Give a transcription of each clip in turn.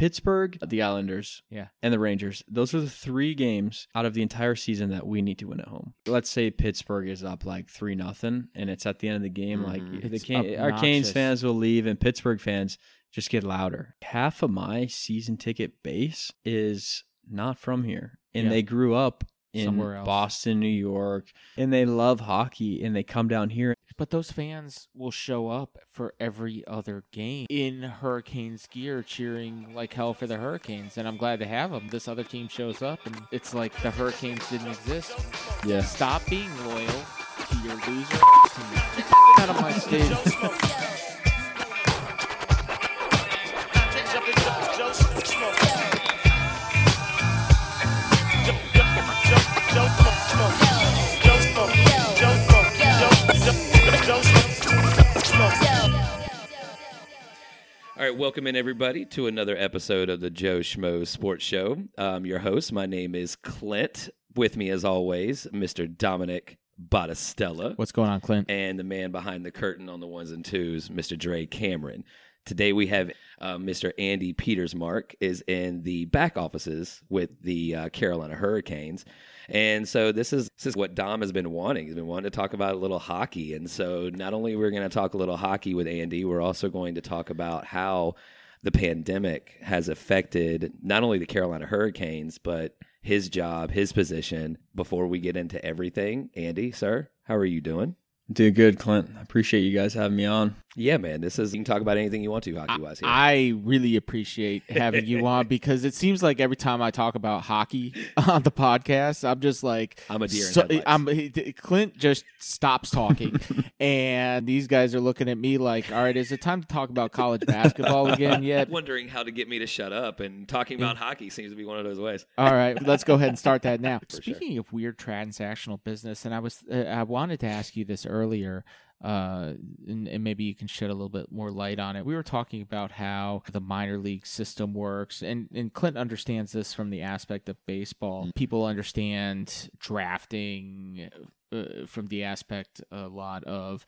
Pittsburgh, the Islanders, Yeah. and the Rangers. Those are the three games out of the entire season that we need to win at home. Let's say Pittsburgh is up like three nothing, and it's at the end of the game. Mhm. Like the Mm-hmm. It's Can- our Canes obnoxious. fans will leave, and Pittsburgh fans just get louder. Half of my season ticket base is not from here, and Yeah. they grew up in Somewhere else. Boston, New York, and they love hockey, and they come down here. But those fans will show up for every other game in Hurricanes gear, cheering like hell for the Hurricanes, and I'm glad to have them. This other team shows up, and it's like the Hurricanes didn't exist. Yeah. Stop being loyal to your loser out of my stage. Right, welcome in everybody to another episode of the Joe Schmo Sports Show. I'm your host. My name is Clint. With me, as always, Mr. Dominic Battistella, What's going on, Clint? and the man behind the curtain on the ones and twos, Mr. Dre Cameron. Today we have uh, Mr. Andy Petersmark is in the back offices with the uh, Carolina Hurricanes, and so this is this is what Dom has been wanting. He's been wanting to talk about a little hockey, and so not only we're going to talk a little hockey with Andy, we're also going to talk about how the pandemic has affected not only the Carolina Hurricanes but his job, his position. Before we get into everything, Andy, sir, how are you doing? Doing good, Clint. I appreciate you guys having me on. Yeah, man. This is you can talk about anything you want to hockey wise. I really appreciate having you on because it seems like every time I talk about hockey on the podcast, I'm just like, I'm a deer in so-. I'm Clint just stops talking, and these guys are looking at me like, "All right, is it time to talk about college basketball again yet?" wondering how to get me to shut up and talking about hockey seems to be one of those ways. All right, let's go ahead and start that now. For sure. Speaking of weird transactional business, and I was uh, I wanted to ask you this earlier, uh, and, and maybe you can shed a little bit more light on it. We were talking about how the minor league system works, and and Clint understands this from the aspect of baseball. Mm. People understand drafting uh, from the aspect a lot of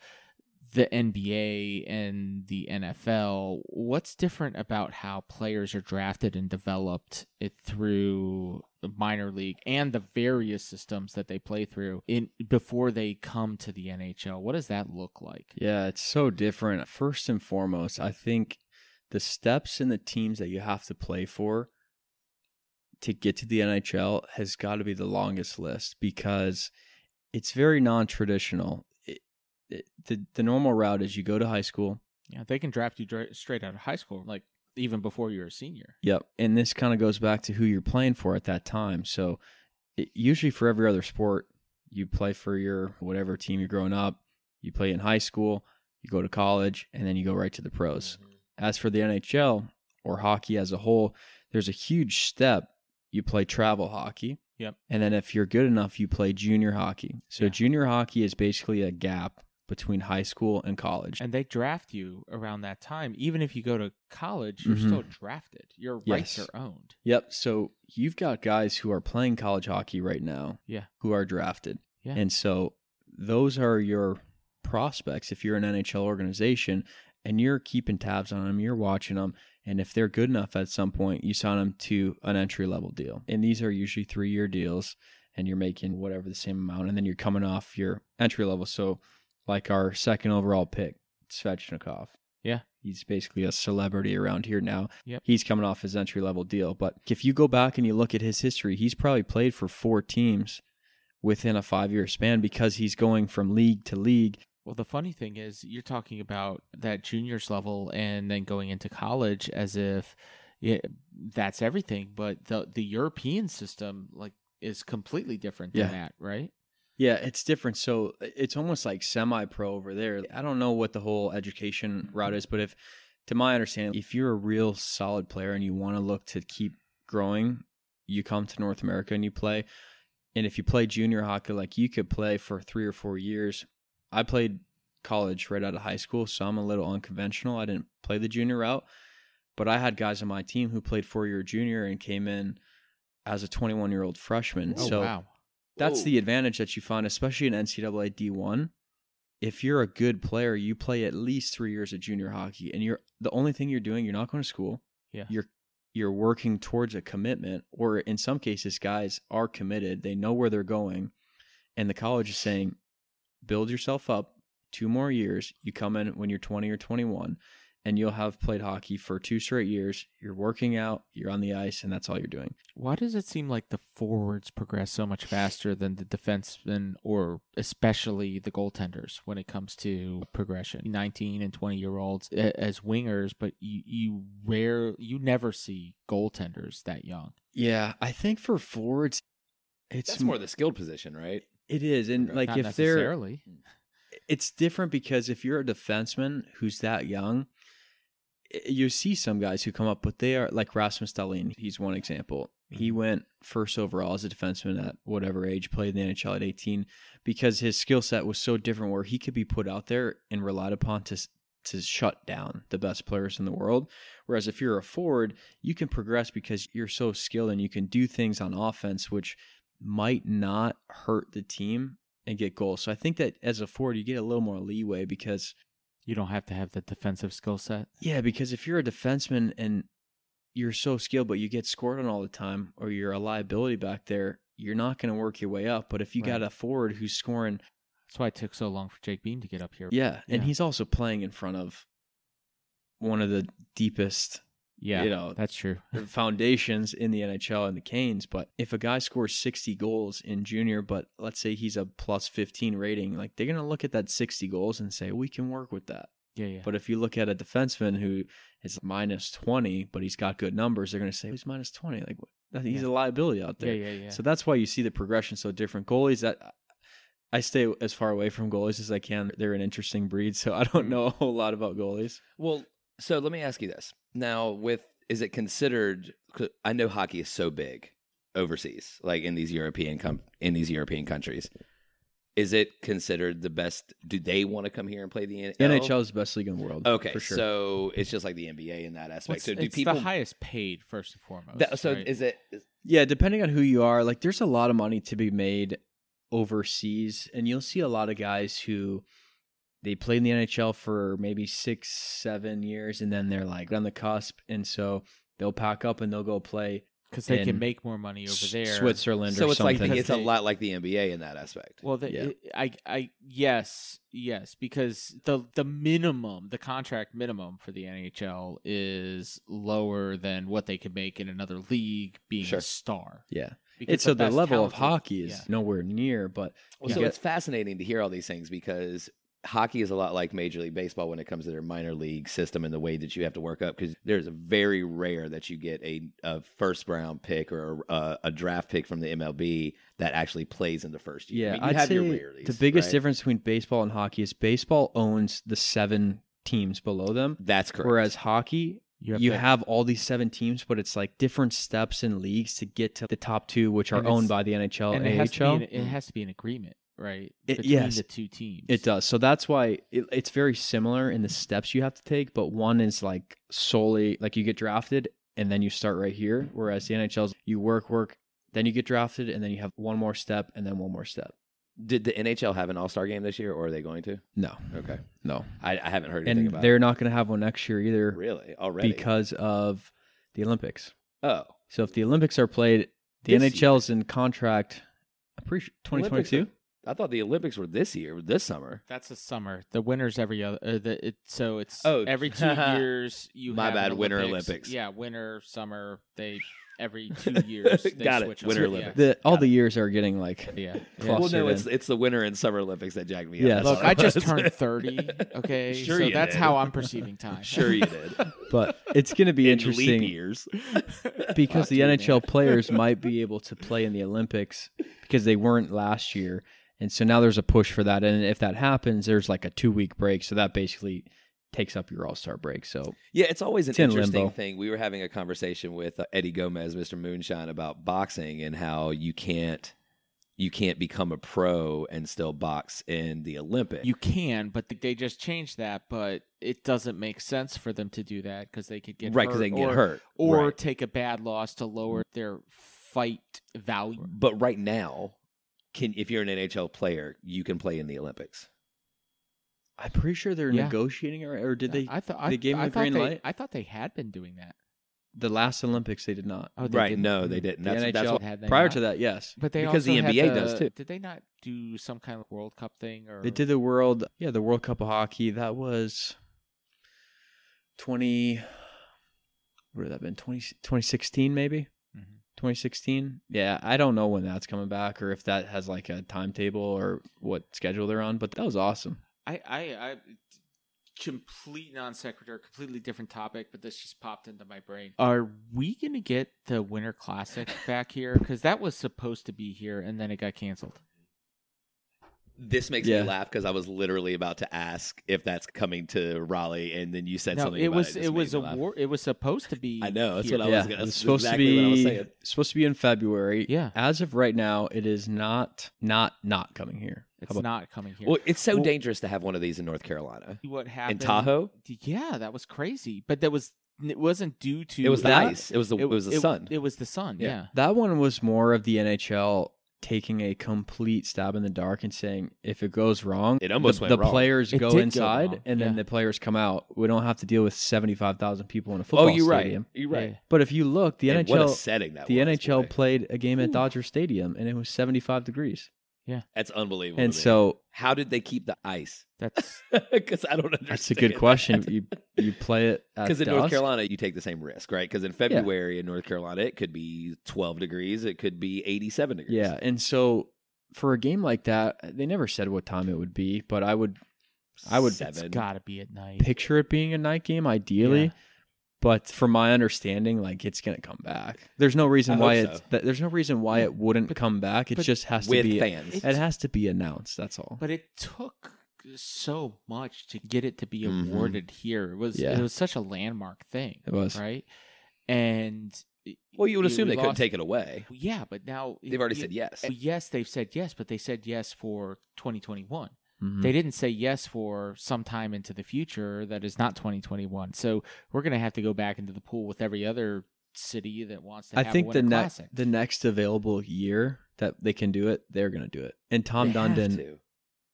the NBA and the NFL, what's different about how players are drafted and developed through the minor league and the various systems that they play through in before they come to the NHL? What does that look like? Yeah, it's so different. First and foremost, I think the steps and the teams that you have to play for to get to the NHL has got to be the longest list because it's very non-traditional. The the normal route is you go to high school. Yeah, they can draft you dra- straight out of high school, like even before you're a senior. Yep, and this kind of goes back to who you're playing for at that time. So, it, usually for every other sport, you play for your whatever team you're growing up. You play in high school, you go to college, and then you go right to the pros. Mm-hmm. As for the NHL or hockey as a whole, there's a huge step. You play travel hockey. Yep. And then if you're good enough, you play junior hockey. So Yeah. junior hockey is basically a gap between high school and college. And they draft you around that time. Even if you go to college, you're Mhm. still drafted. Your rights Yes. are owned. Yep. So you've got guys who are playing college hockey right now. Yeah. Who are drafted. Yeah. And so those are your prospects if you're an NHL organization and you're keeping tabs on them, you're watching them. And if they're good enough at some point, you sign them to an entry level deal. And these are usually three year deals and you're making whatever the same amount. And then you're coming off your entry level. So, like our second overall pick, Svechnikov. Yeah. He's basically a celebrity around here now. Yep. He's coming off his entry level deal. But if you go back and you look at his history, he's probably played for four teams within a five year span because he's going from league to league. Well, the funny thing is, you're talking about that juniors level and then going into college as if yeah, that's everything. But the the European system like is completely different than Yeah. that, right? Yeah, it's different. So it's almost like semi pro over there. I don't know what the whole education route mm-hmm. is, but if, to my understanding, if you're a real solid player and you want to look to keep growing, you come to North America and you play. And if you play junior hockey, like you could play for three or four years. I played college right out of high school, so I'm a little unconventional. I didn't play the junior route, but I had guys on my team who played four year junior and came in as a 21 year old freshman. Oh so wow! That's Whoa. the advantage that you find, especially in NCAA D1. If you're a good player, you play at least three years of junior hockey, and you're the only thing you're doing. You're not going to school. Yeah. You're you're working towards a commitment, or in some cases, guys are committed. They know where they're going, and the college is saying, build yourself up two more years. You come in when you're 20 or 21, and you'll have played hockey for two straight years. You're working out, you're on the ice, and that's all you're doing. Why does it seem like the forwards progress so much faster than the defensemen or especially the goaltenders when it comes to progression? 19 and 20 year olds as wingers, but you, you rare you never see goaltenders that young. Yeah, I think for forwards, it's That's more the skilled position, right? It is, and Not like Not if they're it's different because if you're a defenseman who's that young, i- you see some guys who come up, but they are like Rasmus Dahlin. He's one example. He mm-hmm. went first overall as a defenseman at whatever age, played in the NHL at 18, because his skill set was so different where he could be put out there and relied upon to to shut down the best players in the world. Whereas if you're a forward, you can progress because you're so skilled and you can do things on offense which might not hurt the team and get goals. So I think that as a forward, you get a little more leeway because You don't have to have the defensive skill set. yeah, because if you're a defenseman and you're so skilled, but you get scored on all the time, or you're a liability back there, you're not going to work your way up. But if you got a forward who's scoring, That's why it took so long for Jake Bean to get up here. yeah, and he's also playing in front of one of the deepest Yeah, you know, that's true. foundations in the NHL and the Canes. But if a guy scores 60 goals in junior, but let's say he's a plus 15 rating, like they're going to look at that 60 goals and say, we can work with that. Yeah, yeah. But if you look at a defenseman who is minus 20, but he's got good numbers, they're going to say, he's minus 20. Like, he's Yeah. a liability out there. yeah, yeah, yeah. So that's why you see the progression so different. Goalies that I stay as far away from goalies as I can. They're an interesting breed, so I don't mm-hmm. know a whole lot about goalies. Well, so let me ask you this. Now, with is it considered 'cause I know hockey is so big overseas, like in these European com- in these European countries. Is it considered the best? Do they want to come here and play the NHL? NHL is the best league in the world. Okay, for sure. so it's just like the NBA in that aspect. What's- so do it's people? the highest paid first and foremost. that, so right? is it? is- Yeah, depending on who you are, like there's a lot of money to be made overseas, and you'll see a lot of guys who they played in the NHL for maybe six, seven years, and then they're like on the cusp, and so they'll pack up and they'll go play because they can make more money over S- there. Switzerland so or it's like something. the, it's a lot like the NBA in that aspect. Well, the, Yeah. I, I, yes, yes, because the the minimum, the contract minimum for the NHL is lower than what they could make in another league, being Sure. a star. yeah, Because it's so the best level of hockey is yeah. nowhere near, but Well, so get- it's fascinating to hear all these things because hockey is a lot like Major League Baseball when it comes to their minor league system and the way that you have to work up. Because there's a very rare that you get a, a first round pick or a, a draft pick from the MLB that actually plays in the first year. yeah, I mean, you I'd have say your rarities, the biggest right? difference between baseball and hockey is baseball owns the seven teams below them, That's correct. whereas hockey You have, you have all these seven teams, but it's like different steps in leagues to get to the top two, which are owned by the NHL and and it has, to be AHL. an, it has to be an agreement, right? It- Between yes. the two teams. It does. So that's why it, it's very similar in the steps you have to take, but one is like solely like you get drafted and then you start right here, whereas the NHL's you work, work, then you get drafted, and then you have one more step and then one more step. Did the NHL have an All Star game this year, or are they going to? No, Okay, no, I, I haven't heard anything and about. they're not going to have one next year either really already because of the Olympics. oh So if the Olympics are played, the This NHL is in contract. I'm pretty sure 2022. I thought the Olympics were this year, this summer. That's the summer. The winter's every other. Uh, the, it, so it's Oh. every two years. You My have an bad, Winter Olympics. Olympics. Yeah, winter, summer. They every two years. They Got it, Winter them. Olympics. The all Got the years are getting like Yeah. yeah. Well, no, Clustered it's it's the Winter and Summer Olympics that jacked me Yes. up. Look, I just turned thirty. Okay, Sure so you that's did. how I'm perceiving time. Sure, you did. but it's going to be In interesting years. because Fuck the you, NHL man. players might be able to play in the Olympics because they weren't last year. And so now there's a push for that. And if that happens, there's like a two week break. So that basically takes up your All Star break. So Yeah, it's always an It's in interesting limbo. thing. We were having a conversation with uh, Eddie Gomez, Mr. Moonshine, about boxing and how you can't you can't become a pro and still box in the Olympics. You can, but they just changed that. But it doesn't make sense for them to do that because they could get right hurt because they can or, get hurt. or Right. take a bad loss to lower their fight value. But right now, can if you're an NHL player, you can play in the Olympics. I'm pretty sure they're Yeah. negotiating, or, or did they? I thought they gave I him the thought green they- light? I thought they had been doing that. the last Olympics they did not. Oh, they right? didn't. No, mm-hmm. they didn't. The That's, that's NHL what, Had they Prior not? to that, yes, But they Because also the had NBA does, the- too. Did they not do some kind of World Cup thing? Or they did the World. Yeah, the World Cup of Hockey. That was twenty. What would that have been? 20, 2016 maybe. Mhm. 2016. Yeah, I don't know when that's coming back or if that has like a timetable or what schedule they're on, but that was awesome. I, I, I, complete non sequitur, completely different topic, but this just popped into my brain. Are we gonna get the Winter Classic back here? Because that was supposed to be here, and then it got canceled. This makes Yeah. me laugh because I was literally about to ask if that's coming to Raleigh, and then you said No, something. it about was it, it was a war. It was supposed to be. I know, that's here. what I yeah, was gonna- say. it's that's supposed exactly to what I was be saying. supposed to be in February. Yeah. As of right now, it is not not not coming here. It's about- not coming here. Well, it's so Well- dangerous to have one of these in North Carolina. what happened In Tahoe, Yeah, that was crazy. But that was it wasn't due to it was the that- ice. It was the it, was the it, sun. It was the sun. Yeah. Yeah. That one was more of the NHL taking a complete stab in the dark and saying if it goes wrong, It almost the, went the wrong. players It go did go inside wrong, and then yeah. the players come out. We don't have to deal with seventy five thousand people in a oh, football oh, you're stadium. right. You're right. Yeah. But if you look, the And what a NHL setting that the was, NHL boy. played a game at Ooh. Dodger Stadium and it was seventy five degrees. That's unbelievable. And so how did they keep the ice? That's Because I don't understand. that's a good question. You you play it Because at in North. Carolina, you take the same risk, right? Because in February in North Carolina, it could be 12 degrees, it could be 87 degrees. Yeah, and so for a game like that, they never said what time it would be, but I would I would- it's seven. got to be at night. picture it being a night game ideally. Yeah. But from my understanding, like it's gonna come back. There's no reason I why hope it. so. th- there's no reason why it wouldn't but- come back. It but just has to with be. fans. It has to be announced. That's all. But it took so much to get it to be Mhm. awarded here. It was Yeah. it was such a landmark thing. It was. right, and well, you would assume we they couldn't take it away. Yeah, but now They've already y- said yes. Yes, they've said yes, but they said yes for 2021. Mhm. They didn't say yes for some time into the future that is not 2021. So we're going to have to go back into the pool with every other city that wants to I have think a the Winter next Classic. the next available year that they can do it, they're gonna do it. And Tom They Dundon to.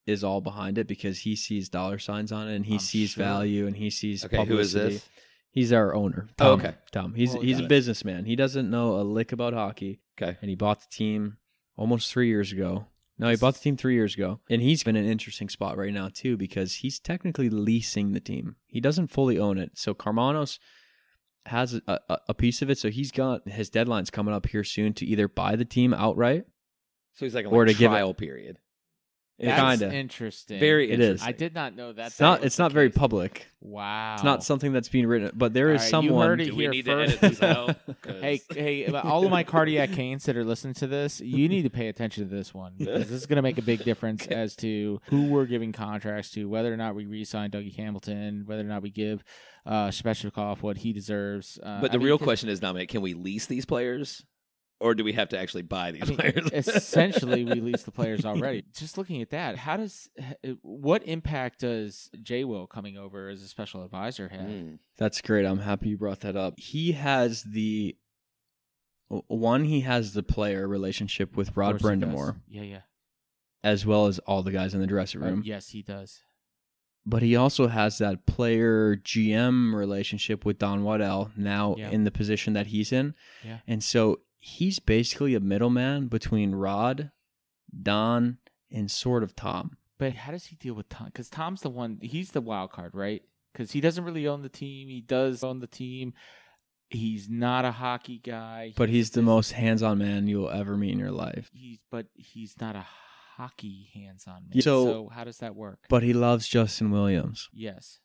is all behind it because he sees dollar signs on it and he I'm sees sure. value and he sees Okay, who is this? He's our owner. Oh, okay. Tom. He's Well, he's a it. businessman. He doesn't know a lick about hockey. Okay. and he bought the team almost three years ago. No, he bought the team three years ago, and he's been in an interesting spot right now too because he's technically leasing the team. He doesn't fully own it, so Karmanos has a, a, a piece of it. So he's got his deadline's coming up here soon to either buy the team outright. So he's like a Or like, to give it- trial period. That's kinda. interesting. Very It is. interesting. I did not know that. It's that not. was It's the not very case. public. Wow. It's not something that's being written, but there is All right, you someone. heard it Do we here need to first. this out? 'Cause- Hey, hey, all of my cardiac canes that are listening to this, you need to pay attention to this one because this is going to make a big difference as to who we're giving contracts to, whether or not we re-sign Dougie Hamilton, whether or not we give uh, Svechnikov what he deserves. Uh, But I the mean, real 'cause- question is, Dominic, can we lease these players, or do we have to actually buy these I mean, players? essentially, we lease the players already. Just looking at that, how does what impact does J. Will coming over as a special advisor have? Mm. That's great. I'm happy you brought that up. He has the one. He has the player relationship with Rod course he does. Brind'Amour, Yeah, yeah. as well as all the guys in the dressing Uh, room. yes, he does. But he also has that player GM relationship with Don Waddell now Yeah. in the position that he's in. Yeah. And so he's basically a middleman between Rod, Don, and sort of Tom. But how does he deal with Tom? Because Tom's the one. He's the wild card, right? Because he doesn't really own the team. He does own the team. He's not a hockey guy. But he's the most hands-on man you'll ever meet in your life. He's but he's not a hockey hands-on man. So- so how does that work? But he loves Justin Williams. yes.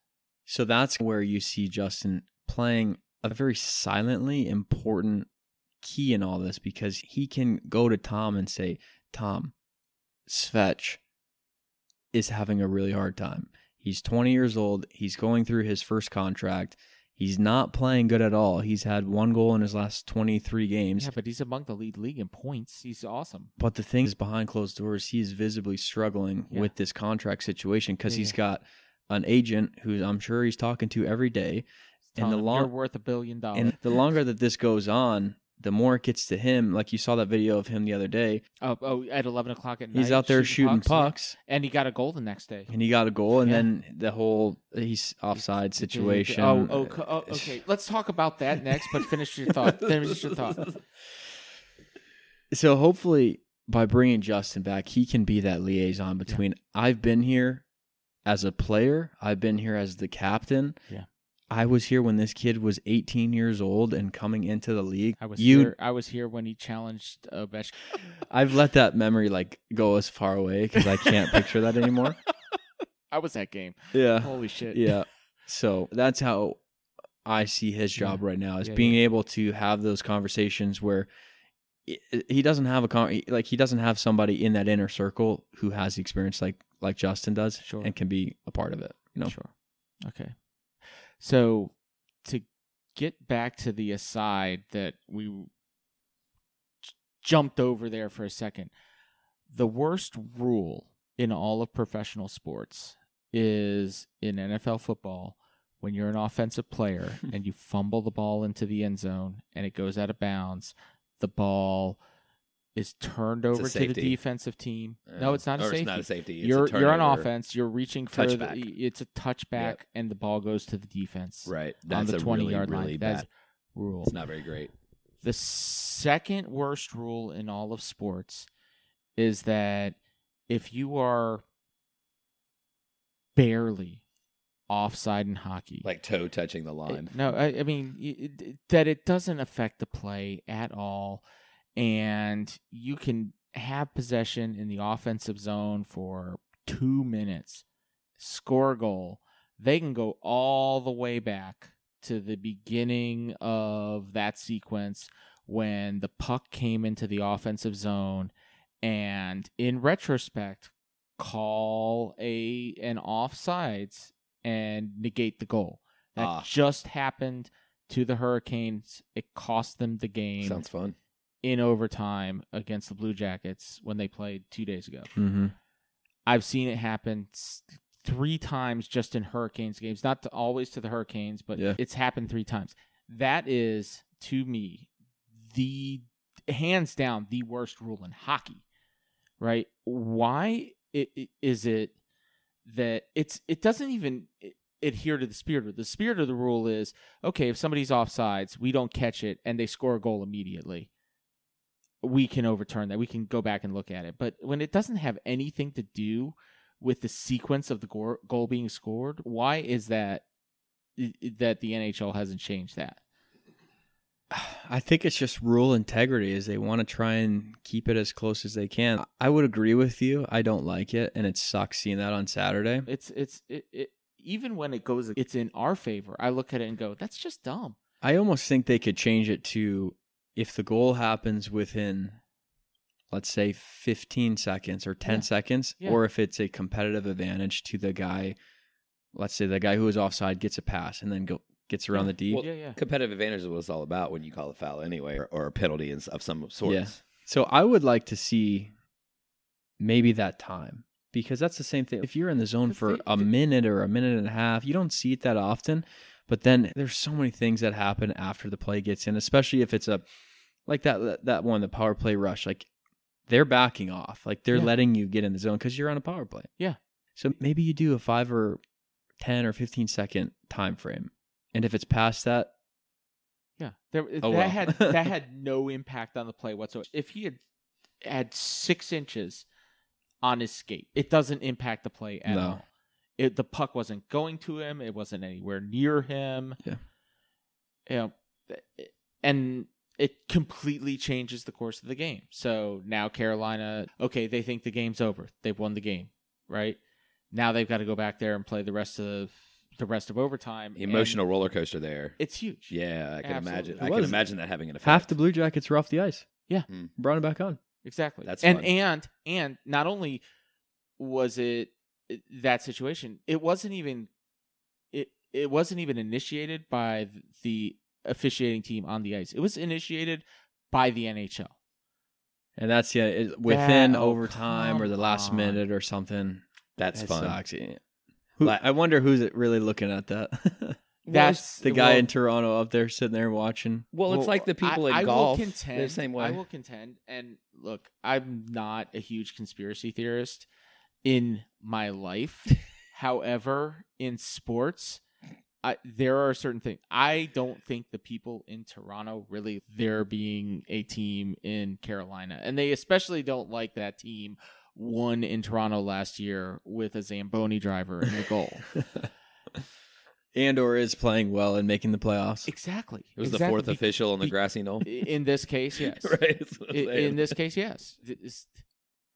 So that's where you see Justin playing a very silently important key in all this because he can go to Tom and say, Tom, Svetch is having a really hard time. He's 20 years old. He's going through his first contract. He's not playing good at all. He's had one goal in his last 23 games. Yeah, but he's among the lead league in points. He's awesome. But the thing is, behind closed doors, he is visibly struggling Yeah. with this contract situation because Yeah, he's yeah. got an agent who I'm sure he's talking to every day. And the long- you're worth a billion dollars. And the longer that this goes on, the more it gets to him, like you saw that video of him the other day, Oh, oh, at eleven o'clock at night, he's out there shooting pucks, yeah. and he got a goal the next day. and he got a goal, and Yeah. then the whole he's offside situation. Oh, oh, oh, okay. Let's talk about that next. But finish your thought. Finish your thought. So hopefully, by bringing Justin back, he can be that liaison between I've been here as a player, I've been here as the captain. Yeah. I was here when this kid was 18 years old and coming into the league. I was you here. I was here when he challenged uh, Ovechkin. I've let that memory like go as far away because I can't picture that anymore. I was that game. Yeah, Holy shit. yeah. So that's how I see his job right now is Yeah, being able to have those conversations where he doesn't have a con- like he doesn't have somebody in that inner circle who has the experience like like Justin does Sure. and can be a part of it. You know, Sure. Okay. So to get back to the aside that we jumped over there for a second, the worst rule in all of professional sports is in NFL football when you're an offensive player and you fumble the ball into the end zone and it goes out of bounds, the ball is turned over to the safety. defensive team. no, it's not a or safety It's not a safety. It's you're a you're on turnover. offense. You're reaching for the, Touchback. it's a touchback, and the ball goes to the defense Right. on That's the a 20 really, yard really line. bad. That's rule. It's not very great. The second worst rule in all of sports is that if you are barely offside in hockey, Like toe touching the it- line. no, I, I mean y- it- that it doesn't affect the play at all, and you can have possession in the offensive zone for two minutes, score a goal. They can go all the way back to the beginning of that sequence when the puck came into the offensive zone, and in retrospect, call a an offsides and negate the goal. That Ah. just happened to the Hurricanes. It cost them the game Sounds fun. In overtime against the Blue Jackets when they played two days ago. mm-hmm. I've seen it happen three times just in Hurricanes games, not to, always to the Hurricanes, but Yeah. it's happened three times. That is, to me, the hands down the worst rule in hockey. Right? Why is it that it's it doesn't even adhere to the spirit of the spirit of the rule is okay if somebody's offsides we don't catch it and they score a goal immediately we can overturn that we can go back and look at it but when it doesn't have anything to do with the sequence of the goal, being scored why is that that the NHL hasn't changed that I think it's just rule integrity is they want to try and keep it as close as they can. I would agree with you. I don't like it and it sucks seeing that on Saturday. it's it's it, it even when it goes it's in our favor i look at it and go that's just dumb I almost think they could change it to if the goal happens within, let's say, 15 seconds or 10 Yeah. seconds, Yeah. or if it's a competitive advantage to the guy, let's say the guy who is offside gets a pass and then go, gets around Yeah. the D. Well, yeah yeah Competitive advantage is what it's all about when you call a foul anyway, or, or a penalty of some sort. Yeah. So I would like to see maybe that time because that's the same thing. If you're in the zone for they- a they- minute or a minute and a half, you don't see it that often. But then there's so many things that happen after the play gets in, especially if it's a like that that, one, the power play rush. Like they're backing off, like they're Yeah. letting you get in the zone because you're on a power play. Yeah. So maybe you do a five or ten or fifteen second time frame, and if it's past that, Yeah, there, Oh, that well. had that had no impact on the play whatsoever. If he had had six inches on his skate, it doesn't impact the play at No. all. It, the puck wasn't going to him. It wasn't anywhere near him. Yeah. You know, and it completely changes the course of the game. So now Carolina, okay, they think the game's over. They've won the game, right? Now they've got to go back there and play the rest of the rest of overtime. and Emotional roller coaster there. It's huge. Yeah, I can imagine. Absolutely. I It can imagine that having an effect. half the Blue Jackets were off the ice. Yeah. Hmm. brought it back on. Exactly. That's and fun. and and not only was it it- that situation, it wasn't even it it wasn't even initiated by the officiating team on the ice. It was initiated by the NHL. And that's yeah, it, within That- oh, overtime or the last on. minute or something. That's It fun. sucks. Yeah. Who, La- I wonder who's really looking at that. That's The guy well, in Toronto up there sitting there watching. Well, it's like the people I, in I golf. Will contend, the same way. I will contend, and look, I'm not a huge conspiracy theorist in my life. However, in sports, I, there are certain things. I don't think the people in Toronto really there being a team in Carolina, and they especially don't like that team won in Toronto last year with a Zamboni driver in the goal. and or is playing well and making the playoffs. exactly. it was the fourth Be- official on the be- grassy knoll. In this case, yes. right. that's what I'm I- saying. in this case, yes. This-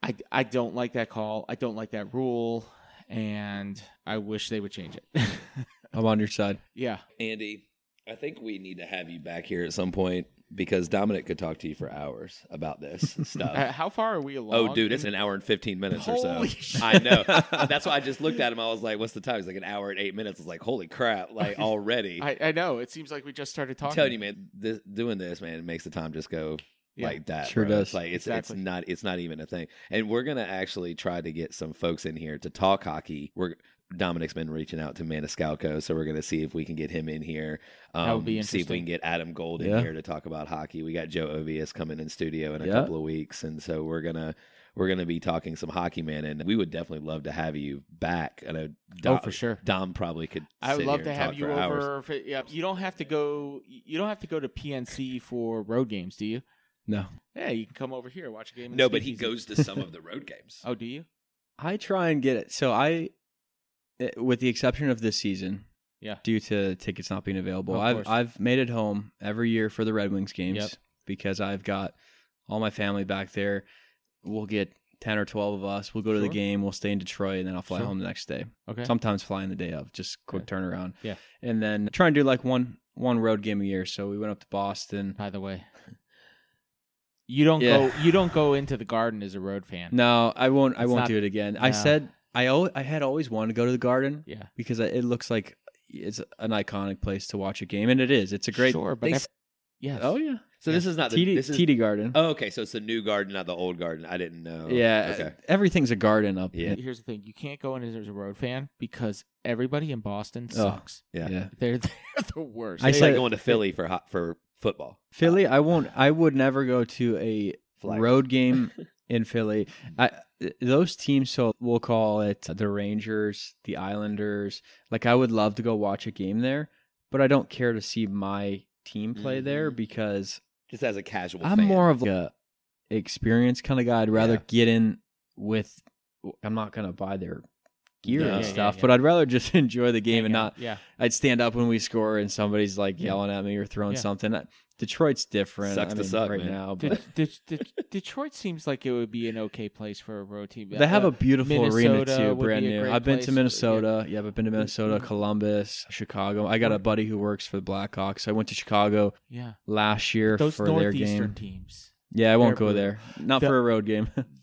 I I don't like that call. I don't like that rule, and I wish they would change it. I'm on your side. yeah, Andy, I think we need to have you back here at some point because Dominic could talk to you for hours about this stuff. Uh, how far are we along? Oh, dude, it's an hour and 15 minutes Holy or so. shit. I know. That's why I just looked at him. I was like, what's the time? He's like, an hour and eight minutes. I was like, holy crap, like already. I, I know. It seems like we just started talking. I'm talking. telling you, man, this, doing this, man, it makes the time just go Yeah. like that. Sure bro. does. It's like it's Exactly. it's not it's not even a thing. And we're gonna actually try to get some folks in here to talk hockey. We're Dominic's been reaching out to Maniscalco, so we're gonna see if we can get him in here. Um, That would be interesting. See if we can get Adam Gold in Yeah. here to talk about hockey. We got Joe Ovies coming in studio in a Yeah. couple of weeks, and so we're gonna we're gonna be talking some hockey, man. And we would definitely love to have you back. I know Dom, Oh, for sure. Dom probably could. I would sit love here to have you over. For, yeah, you don't have to go. You don't have to go to PNC for road games, do you? No. Yeah, you can come over here watch a game. No, but he Speakeasy. goes to some of the road games. Oh, do you? I try and get it. So I, eh, with the exception of this season, Yeah. due to tickets not being available, Of I've course. I've made it home every year for the Red Wings games Yep. because I've got all my family back there. We'll get ten or twelve of us. We'll go to the Sure. game. We'll stay in Detroit, and then I'll fly Sure. home the next day. Okay. Sometimes flying the day of, just quick turnaround. Yeah. and then try and do like one one road game a year. So we went up to Boston. By the way, you don't Yeah. go. You don't go into the garden as a road fan. No, I won't. I It's won't not- do it again. I no. said I al- I had always wanted to go to the Garden Yeah. because it looks like it's an iconic place to watch a game, and it is. It's a great. Sure, but They s- yes. Oh yeah, So this is not the TD, this is TD Garden. Oh, okay. So it's the new garden, not the old garden. I didn't know. yeah, Okay. everything's a garden up. Yeah. in- Here's the thing: you can't go in as a road fan because everybody in Boston Oh. sucks. Yeah. yeah. They're they're the worst. I It's They- like said- going to Philly for hot, for football. Philly. I won't. I would never go to a Flag. road game in Philly. I those teams. So we'll call it the Rangers, the Islanders. Like I would love to go watch a game there, but I don't care to see my team play there Mhm. because Just as a casual. I'm fan. more of like a experience kind of guy. I'd rather Yeah. get in with. I'm not gonna buy their gear No. and Yeah, yeah, stuff, yeah. but I'd rather just enjoy the game and not. Yeah. I'd stand up when we score and somebody's like yelling at me or throwing Yeah. something. Uh, Detroit's different. Sucks I to suck, right man. now, but De- De- Detroit seems like it would be an okay place for a road team. they have Uh, a beautiful arena too, brand new. I've been place to for- Minnesota. Yeah, I've been to Minnesota, Mhm. Columbus, Chicago. I got a buddy who works for the Blackhawks. I went to Chicago yeah. last year Those for their northeastern game. teams. Yeah, I won't they're go brutal. there. Not The- for a road game.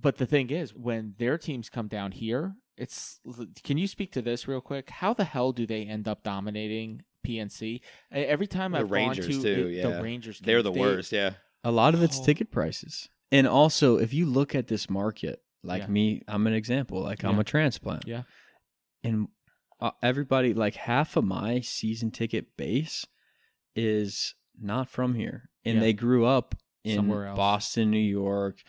But the thing is, when their teams come down here, it's. Can you speak to this real quick? How the hell do they end up dominating PNC? Every time The I've Rangers, gone to too, it- yeah. the Rangers, They're the they- worst. Yeah. A lot of it's Oh. ticket prices. And also, if you look at this market, like Yeah. me, I'm an example. Like I'm a transplant. Yeah. And uh, everybody, like half of my season ticket base is not from here. And Yeah. they grew up in Somewhere. Boston, New York,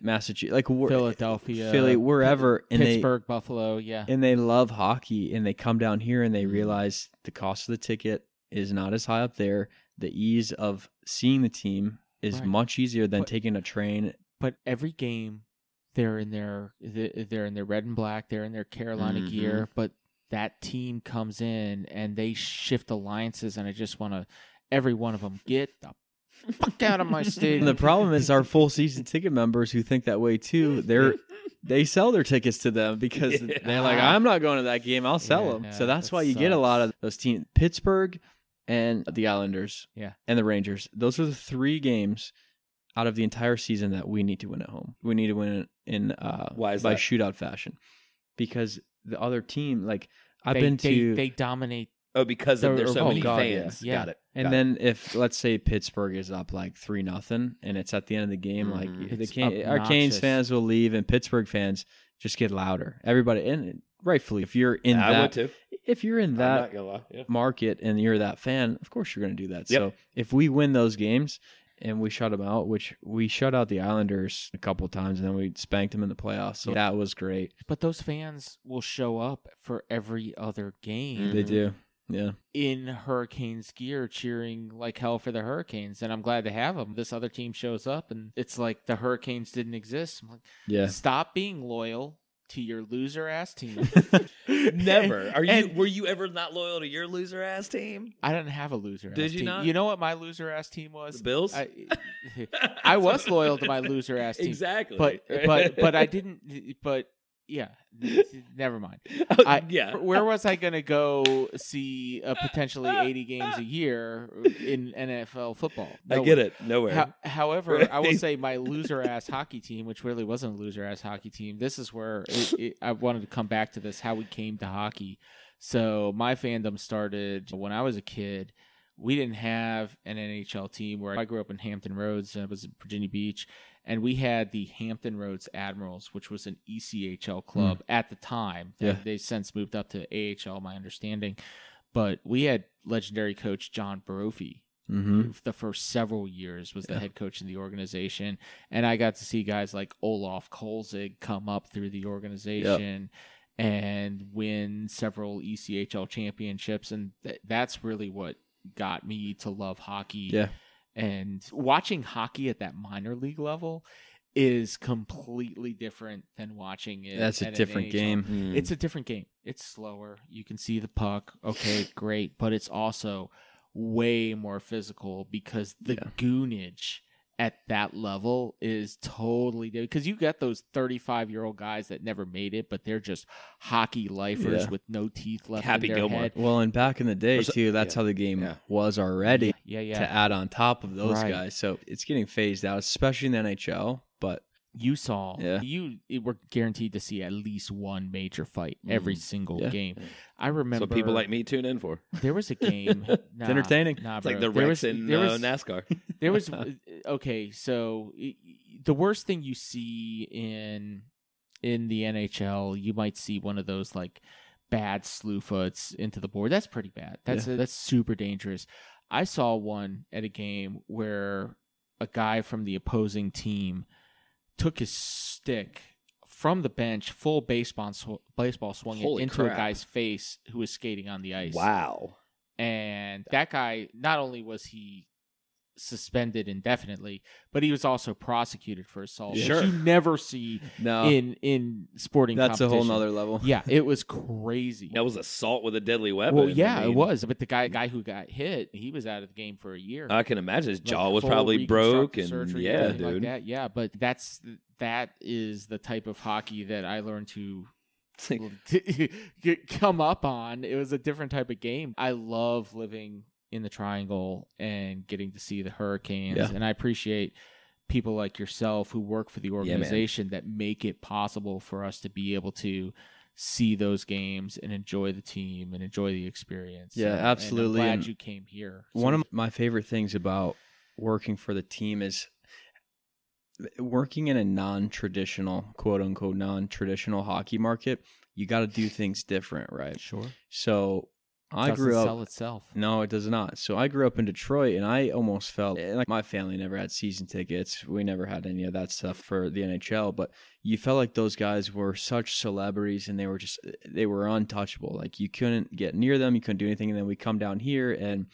Massachusetts, like Philadelphia, Philly, wherever. And they, Pittsburgh, Buffalo. Yeah. and they love hockey and they come down here and they Mhm. realize the cost of the ticket is not as high up there. The ease of seeing the team is Right. much easier than But- taking a train. but every game they're in their they're in their red and black they're in their carolina gear but that team comes in and they shift alliances and i just want to every one of them get the fuck out of my And stadium the problem is our full season ticket members who think that way too. They're they sell their tickets to them because Yeah. they're like, I'm not going to that game. I'll sell Yeah, them. yeah, so that's that why you get a lot of those teams. Pittsburgh and the Islanders. Yeah. And the Rangers. Those are the three games out of the entire season that we need to win at home. We need to win in uh, Why is by that? shootout fashion. Because the other team, like I've they, been they, to they dominate Oh, because of They're- there's so oh, many God, fans. yeah. Got it. and Got it. then if let's say Pittsburgh is up like three nothing, and it's at the end of the game, Mhm. like the Can- our Canes fans will leave, and Pittsburgh fans just get louder. Everybody, and rightfully, if you're in I that, would too. if you're in that not gonna lie. Yeah. market and you're that fan, of course you're going to do that. Yep. So if we win those games and we shut them out, which we shut out the Islanders a couple times and then we spanked them in the playoffs, so that was great. But those fans will show up for every other game They Mhm. do, yeah. in Hurricanes gear, cheering like hell for the Hurricanes, and I'm glad to have them. This other team shows up, and it's like the Hurricanes didn't exist. I'm like, Yeah. stop being loyal to your loser ass team. Never. Are you? And- were you ever not loyal to your loser ass team? I didn't have a loser. Did ass you team. not? You know what my loser ass team The was? Bills. I, I was loyal to my loser ass team, exactly. but but but I didn't. But yeah, never mind. Oh, I, yeah. Where was I going to go see uh, potentially 80 games a year in NFL football? I get it. Nowhere. Ho- however, I will say my loser ass hockey team, which really wasn't a loser ass hockey team. This is where it, it, I wanted to come back to this how we came to hockey. So my fandom started when I was a kid. We didn't have an NHL team where I grew up in Hampton Roads. I was in Virginia Beach, and we had the Hampton Roads Admirals, which was an ECHL club at the time. Yeah. They since moved up to AHL, my understanding. But we had legendary coach John Brophy, hmm the first several years was the Yeah. head coach in the organization and i got to see guys like olaf kolzig come up through the organization and win several echl championships and th- that's really what got me to love hockey Yeah. And watching hockey at that minor league level is completely different than watching it That's a at an different NHL. game. Mm. It's a different game. It's slower. You can see the puck. Okay, great. But it's also way more physical because the Yeah. goonage at that level is totally different. Because you get those 35 year old guys that never made it, but they're just hockey lifers Yeah. with no teeth left Happy in their Gilmore. head. Well, and back in the day too, that's yeah. how the game Yeah. was already. Yeah, yeah. To add on top of those Right. guys, so it's getting phased out, especially in the NHL. But you saw Yeah. you it were guaranteed to see at least one major fight every Mm. single Yeah. game. Yeah. I remember what people like me tune in for. there was a game. nah, entertaining. Nah, It's like the There Rex was- in there uh, NASCAR. there was okay so the worst thing you see in in the nhl you might see one of those like bad slew foots into the board that's pretty bad that's that's super dangerous i saw one at a game where a guy from the opposing team took his stick from the bench full baseball sw- baseball swung it into crap. a guy's face who was skating on the ice wow. and that guy not only was he suspended indefinitely but he was also prosecuted for assault Sure. which you never see no, in in sporting that's a whole competition. nother level. yeah it was crazy That was assault with a deadly weapon. well yeah I it was but the guy guy who got hit he was out of the game for a year I can imagine his Like, jaw was probably broke, and surgery, yeah, everything like dude. that. yeah but that's that is the type of hockey that i learned to like, come up on. It was a different type of game. I love living in the triangle and getting to see the hurricanes. Yeah. And I appreciate people like yourself who work for the organization that make it possible for us to be able to see those games and enjoy the team and enjoy the experience. Yeah, And- and absolutely. I'm glad And you came here. One of my favorite things about working for the team is working in a non-traditional, quote unquote, non-traditional hockey market. You got to do things different, right? sure. So I Doesn't grew up. sell itself. No, it does not. So I grew up in Detroit, and I almost felt like my family never had season tickets. We never had any of that stuff for the NHL. But you felt like those guys were such celebrities, and they were just they were untouchable. Like you couldn't get near them, you couldn't do anything. And then we come down here, and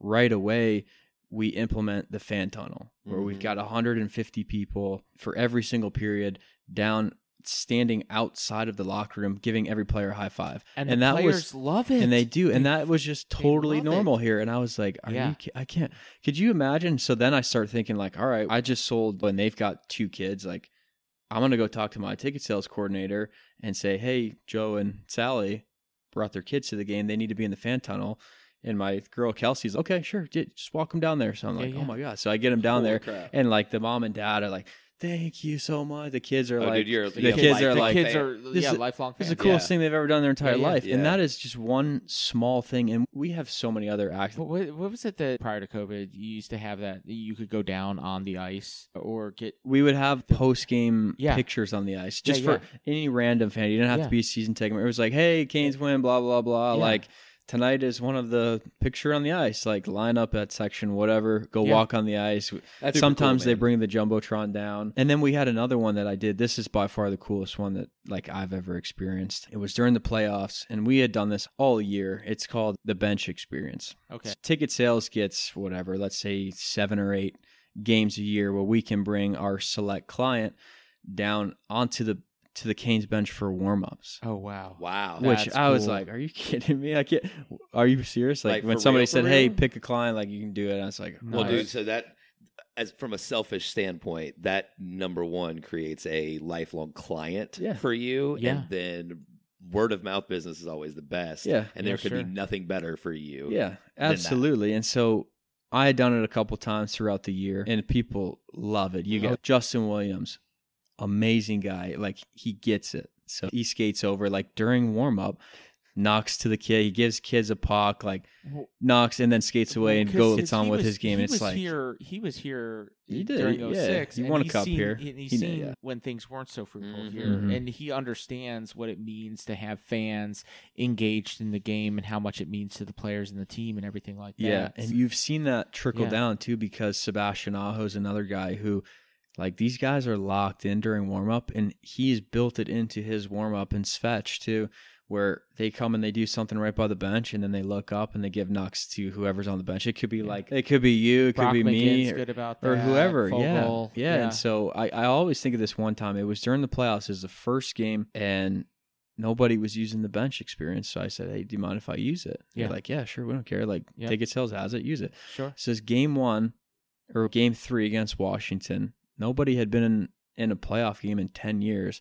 right away we implement the fan tunnel, where we've Mhm. got 150 people for every single period down. Standing outside of the locker room, giving every player a high five, And, And the that was- love it. and they do and They- that was just totally love it. normal here and i was like are Yeah. you i can't could you imagine so then i start thinking like all right i just sold when they've got two kids like i'm gonna go talk to my ticket sales coordinator and say hey joe and sally brought their kids to the game they need to be in the fan tunnel and my girl kelsey's okay sure just walk them down there so i'm Yeah, like oh yeah. oh my god so i get them down Holy there crap. and like the mom and dad are like thank you so much. The kids are Oh, like, dude, you're- the kids are lifelong the like, kids are This yeah lifelong It's the coolest Yeah. thing they've ever done in their entire Yeah, life, and that is just one small thing. And we have so many other acts. What, what, was it that prior to COVID you used to have that you could go down on the ice or get We would have post game pictures on the ice just for any random fan. You didn't have to be a season ticket. It was like, hey, Canes win, blah blah blah. Like tonight is one of the picture on the ice. Like line up at section, whatever. Go Yeah. walk on the ice. That's Sometimes cool, they bring the jumbotron down, and then we had another one that I did. This is by far the coolest one that like I've ever experienced. It was during the playoffs, and we had done this all year. It's called the bench experience. okay Ticket sales gets whatever, let's say seven or eight games a year, where we can bring our select client down onto the to the Canes bench for warm ups. oh wow Wow. Which That's I was cool. like, "Are you kidding me? I can't. Are you serious?" Like, Like, when for somebody real, for said, "Hey, real? pick a client," like you can do it. I was like, Well, Nice. dude, so that as from a selfish standpoint, that number one creates a lifelong client Yeah. for you, Yeah. and then word of mouth business is always the best. Yeah. and Yeah, there could sure. be nothing better for you. Yeah, that. absolutely. And so I had done it a couple times throughout the year, and people love it. You Oh. get Justin Williams, amazing guy. Like he gets it. So he skates over like during warm up, knocks to the kid. He gives kids a puck, like knocks and then skates away and Well, 'cause go on with was- his game. He It's was like here. He was here. He did, during yeah. He won a cup seen, here. He's He seen yeah. when things weren't so fruitful Mhm. here, Mhm. and he understands what it means to have fans engaged in the game and how much it means to the players and the team and everything like that. Yeah, and you've seen that trickle Yeah. down too because Sebastian Aho is another guy who, like, these guys are locked in during warm up, and he's built it into his warm up and Svech too, where they come and they do something right by the bench, and then they look up and they give knocks to whoever's on the bench. It could be Yeah. like it could be you, it Brock could be me, McGinn's or, good about or whoever. Foegele, yeah. yeah, And so I, I always think of this one time. It was during the playoffs. It was the first game, and nobody was using the bench experience. So I said, "Hey, do you mind if I use it?" They're Yeah. like, "Yeah, sure. We don't care. Like, Yeah. it, sales has it. Use it." sure. Says game one or game three against Washington. Nobody had been in, in a playoff game in 10 years.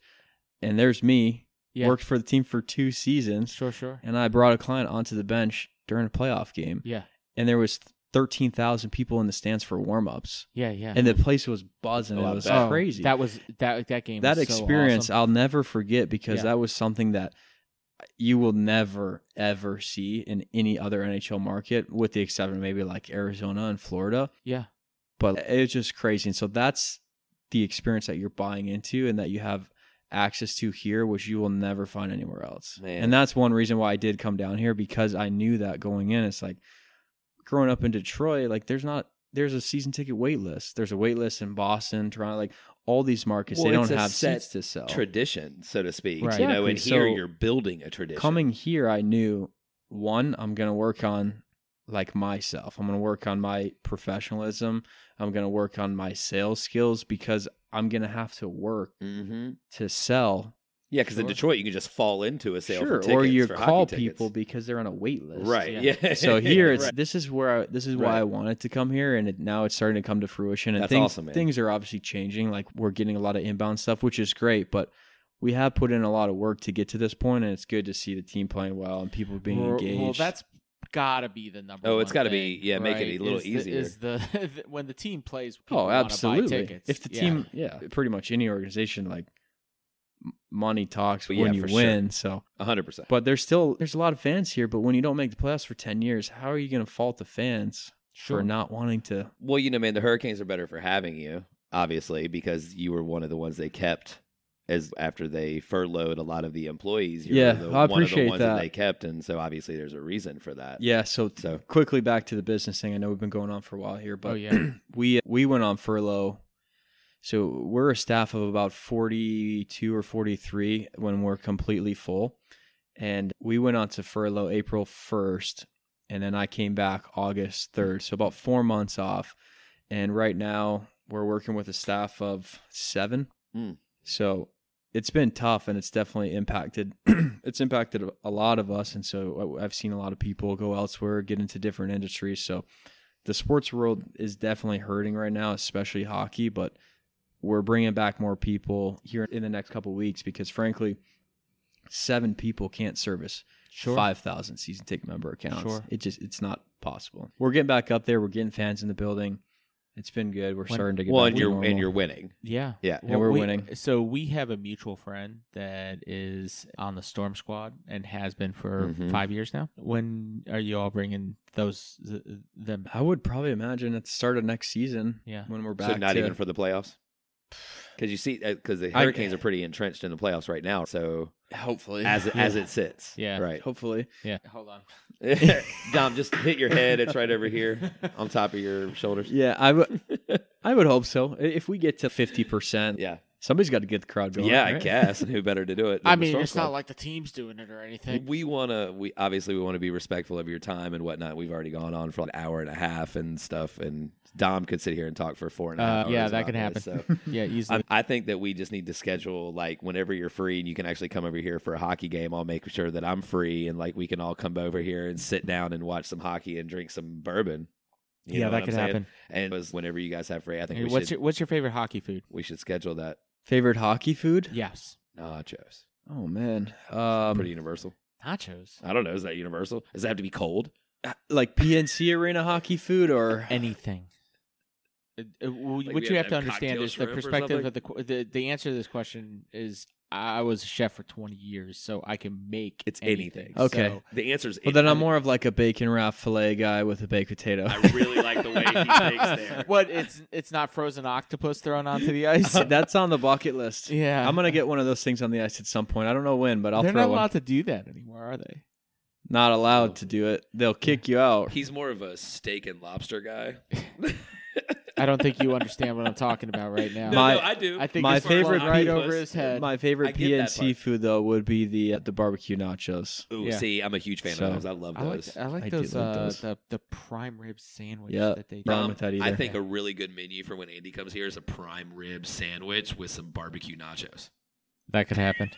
And there's me, Yeah. worked for the team for two seasons, Sure, sure. and I brought a client onto the bench during a playoff game. Yeah, And there was 13,000 people in the stands for warm-ups. yeah, yeah. And the place was buzzing. Oh, it was bet. crazy. That was that that game. that was so experience awesome. I'll never forget because Yeah. that was something that you will never ever see in any other NHL market, with the exception of maybe like Arizona and Florida. Yeah, But it's just crazy, and so that's the experience that you're buying into and that you have access to here, which you will never find anywhere else. Man. And that's one reason why I did come down here because I knew that going in. It's like growing up in Detroit, like there's not there's a season ticket wait list. There's a wait list in Boston, Toronto, like all these markets. they Well, it's don't have seats to sell. Tradition, so to speak. Right. You know, and Exactly. here So, you're building a tradition. Coming here, I knew one, I'm gonna work on like myself. I'm gonna work on my professionalism. I'm gonna work on my sales skills because I'm gonna have to work hmm to sell. Yeah, because in Detroit you can just fall into a sale sure, or you call people because they're on a wait list. Right. Yeah. Yeah. So here, it's Right. this is where I, this is why Right. I wanted to come here, and it, now it's starting to come to fruition. And That's things, awesome, man. Things are obviously changing. Like we're getting a lot of inbound stuff, which is great, but we have put in a lot of work to get to this point, and it's good to see the team playing well and people being well, engaged. well, that's gotta be the number. Oh, it's gotta be- thing, yeah, make it a little is the- easier. is the, when the team plays? oh, absolutely. tickets. If the team, yeah, pretty much any organization, like money talks But when yeah, you for sure. win. So, hundred percent. but there's still there's a lot of fans here. But when you don't make the playoffs for ten years, how are you going to fault the fans Sure. for not wanting to? Well, you know, man, the Hurricanes are better for having you, obviously, because you were one of the ones they kept as after they furloughed a lot of the employees. You Yeah, were the, I one of the appreciate ones that. they kept, and so obviously there's a reason for that. Yeah. So, So quickly back to the business thing. I know we've been going on for a while here, but oh yeah, we we went on furlough. So we're a staff of about 42 or 43 when we're completely full. And we went on to furlough April 1st and then I came back August 3rd. So about 4 months off. And right now we're working with a staff of 7. Hmm. So it's been tough and it's definitely impacted it's impacted a lot of us and so uh, I've seen a lot of people go elsewhere, get into different industries. So the sports world is definitely hurting right now, especially hockey, but we're bringing back more people here in the next couple weeks because frankly, seven people can't service sure. 5,000 season ticket member accounts. Sure. It just it's not possible. We're getting back up there, we're getting fans in the building. It's been good. We're When- starting to get Well, back and to you're normal. and you're winning. Yeah. Yeah. Yeah, we're we- winning. So we have a mutual friend that is on the Storm Squad and has been for Mhm. five years now. When are you all bringing those th- them? I would probably imagine at the start of next season. Yeah. when we're back. So not to, even for the playoffs. Because you see, because the I- Hurricanes are pretty entrenched in the playoffs right now. So hopefully as it, as it sits, Yeah. right. hopefully. Yeah. Hold on. Dom, just hit your head. It's right over here on top of your shoulders. Yeah, I would. I would hope so. If we get to fifty percent, Yeah, somebody's got to get the crowd going. yeah. I guess. And who better to do it? I mean, it's Squad? not like the team's doing it or anything. we want to. We obviously we want to be respectful of your time and whatnot. We've already gone on for an hour and a half and stuff. And Dom could sit here and talk for four and a half. Uh, yeah, that about could happen. so. yeah, easily. I, I think that we just need to schedule like whenever you're free and you can actually come over here for a hockey game. I'll make sure that I'm free and like we can all come over here and sit down and watch some hockey and drink some bourbon. You yeah, that could saying? happen. And it was whenever you guys have free, I think Hey, we what's should your What's your favorite hockey food? we should schedule that. Favorite hockey food? Yes, Nachos, Oh man, um, pretty universal. nachos. I don't know. Is that universal? Does that have to be cold? like PNC Arena hockey food or Anything. Uh, uh, w- Like what you have have to to have understand cocktail is the shrimp or perspective something? of the, qu- the the answer to this question is I was a chef for 20 years, so I can make It's anything. anything. Okay. So- The answer is. Well, then I'm more of like a bacon wrap fillet guy with a baked potato. I really like the way he thinks there. what? It's it's not frozen octopus thrown onto the ice. That's on the bucket list. yeah, I'm gonna get one of those things on the ice at some point. I don't know when, but I'll They're throw not one. allowed to do that anymore, are they? Not allowed oh. to do it. They'll kick you out. He's more of a steak and lobster guy. I don't think you understand what I'm talking about right now. No, My- no, I do. I think my this flies favorite right P- over his head. My I favorite get that PNC part. food though would be the uh, the barbecue nachos. Ooh, Yeah. see, I'm a huge fan So- of those. I love I like those. I like I do those, like uh, those. the the prime rib sandwich Yeah. that they. Wrong Um, with that I either. think a really good menu for when Andy comes here is a prime rib sandwich with some barbecue nachos. That could happen.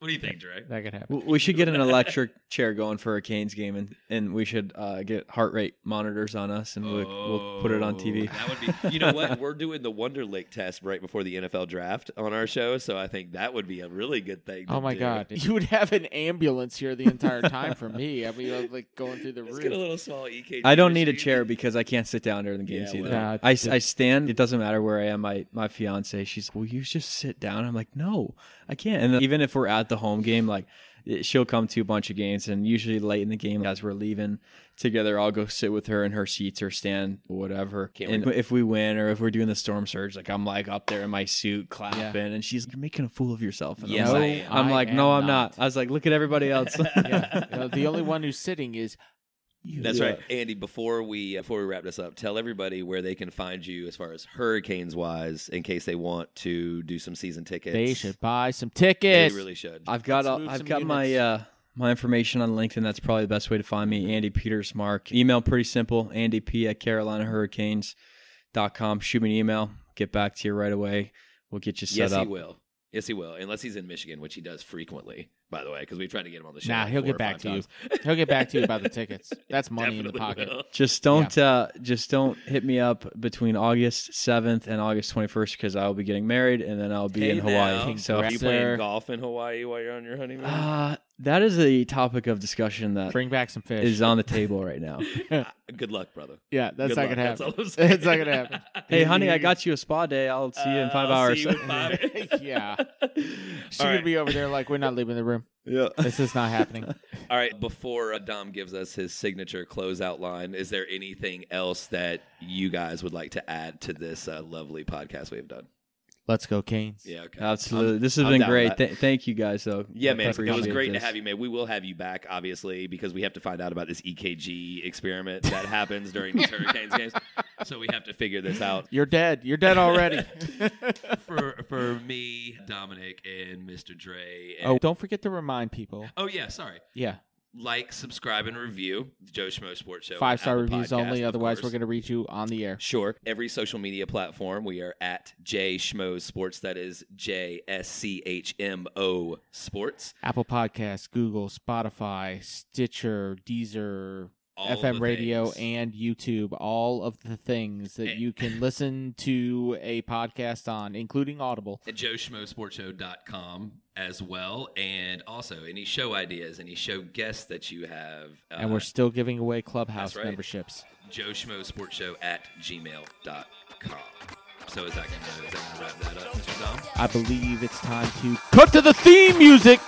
What do you think, Dre? That could happen. We should get an electric chair going for a Canes game, and, and we should uh, get heart rate monitors on us, and we'll, we'll put it on TV. Oh, That would be. You know what? We're doing the Wonderlic test right before the NFL draft on our show, so I think that would be a really good thing. to Oh my do. god, you would have an ambulance here the entire time for me. I mean, I was, like going through the Let's get a little small EKG. I don't need a chair because I can't sit down during the games Yeah, either. well. Yeah, I, it's- I stand. It doesn't matter where I am. My my fiance, she's, will you just sit down? I'm like, no, I can't. And then even if we're at the home game, like eh, she'll come to a bunch of games, and usually late in the game, as we're leaving together, I'll go sit with her in her seats or stand, whatever. Can't and wait. if we win or if we're doing the storm surge, like I'm like up there in my suit clapping, and she's you're making a fool of yourself. And Yes, I'm like, am. I'm I like, no, I'm not. not. I was like, look at everybody else. yeah, you know, the only one who's sitting is you. That's Yeah. right, Andy. Before we before we wrap this up, tell everybody where they can find you as far as Hurricanes wise, in case they want to do some season tickets. They should buy some tickets. They really should. I've got Let's all, move I've some got my uh my information on LinkedIn. That's probably the best way to find me. Andy Peters Mark. Email pretty simple. Andy P at CarolinaHurricanes.com. Shoot me an email. Get back to you right away. We'll get you set yes, up. he will. Yes, he will. Unless he's in Michigan, which he does frequently, by the way, because we've tried to get him on the show. Nah, like he'll four get back five to you. He'll get back to you about the tickets. That's money in the pocket. will. Just don't uh just don't hit me up between August 7th and August 21st because I will be getting married and then I'll be Hey in Hawaii. now. So Are you Sir. playing golf in Hawaii while you're on your honeymoon? uh, that is a topic of discussion that Bring back some fish. is on the table right now. Good luck, brother. yeah, that's Good not luck. gonna That's happen. all I'm saying. It's not gonna happen. hey, honey, I got you a spa day. I'll see you in Uh, five I'll hours. see you in five. yeah, she All gonna right. be over there like we're not leaving the room. yeah. This is not happening. All right. Before uh, Dom gives us his signature closeout line, is there anything else that you guys would like to add to this uh, lovely podcast we have done? Let's go, Canes. Yeah. Okay. Absolutely. I'm- this has I'm been great. Th- thank you guys, though. Yeah, I man, it was appreciate great to have you, man. We will have you back, obviously, because we have to find out about this EKG experiment that happens during these Hurricanes games. So we have to figure this out. You're dead. You're dead already. For for me, Dominic, and Mr. Dre. And, oh, don't forget to remind people. oh yeah, sorry. Yeah, Like, subscribe, and review the Joe Schmo Sports Show. five star reviews Podcast, only. Otherwise, course. we're gonna read you on the air. Sure. Every social media platform, we are at J Schmo Sports. That is J S C H M O Sports. Apple Podcasts, Google, Spotify, Stitcher, Deezer, All FM radio, things. and YouTube. All of the things that And- you can listen to a podcast on, including Audible. at joeschmosportshow.com as well. And also any show ideas, any show guests that you have. Uh, and we're still giving away Clubhouse right. memberships. joeschmosportshow at gmail.com. com. So is that that gonna wrap that up, Mr. Dom? I believe it's time to cut to the theme music.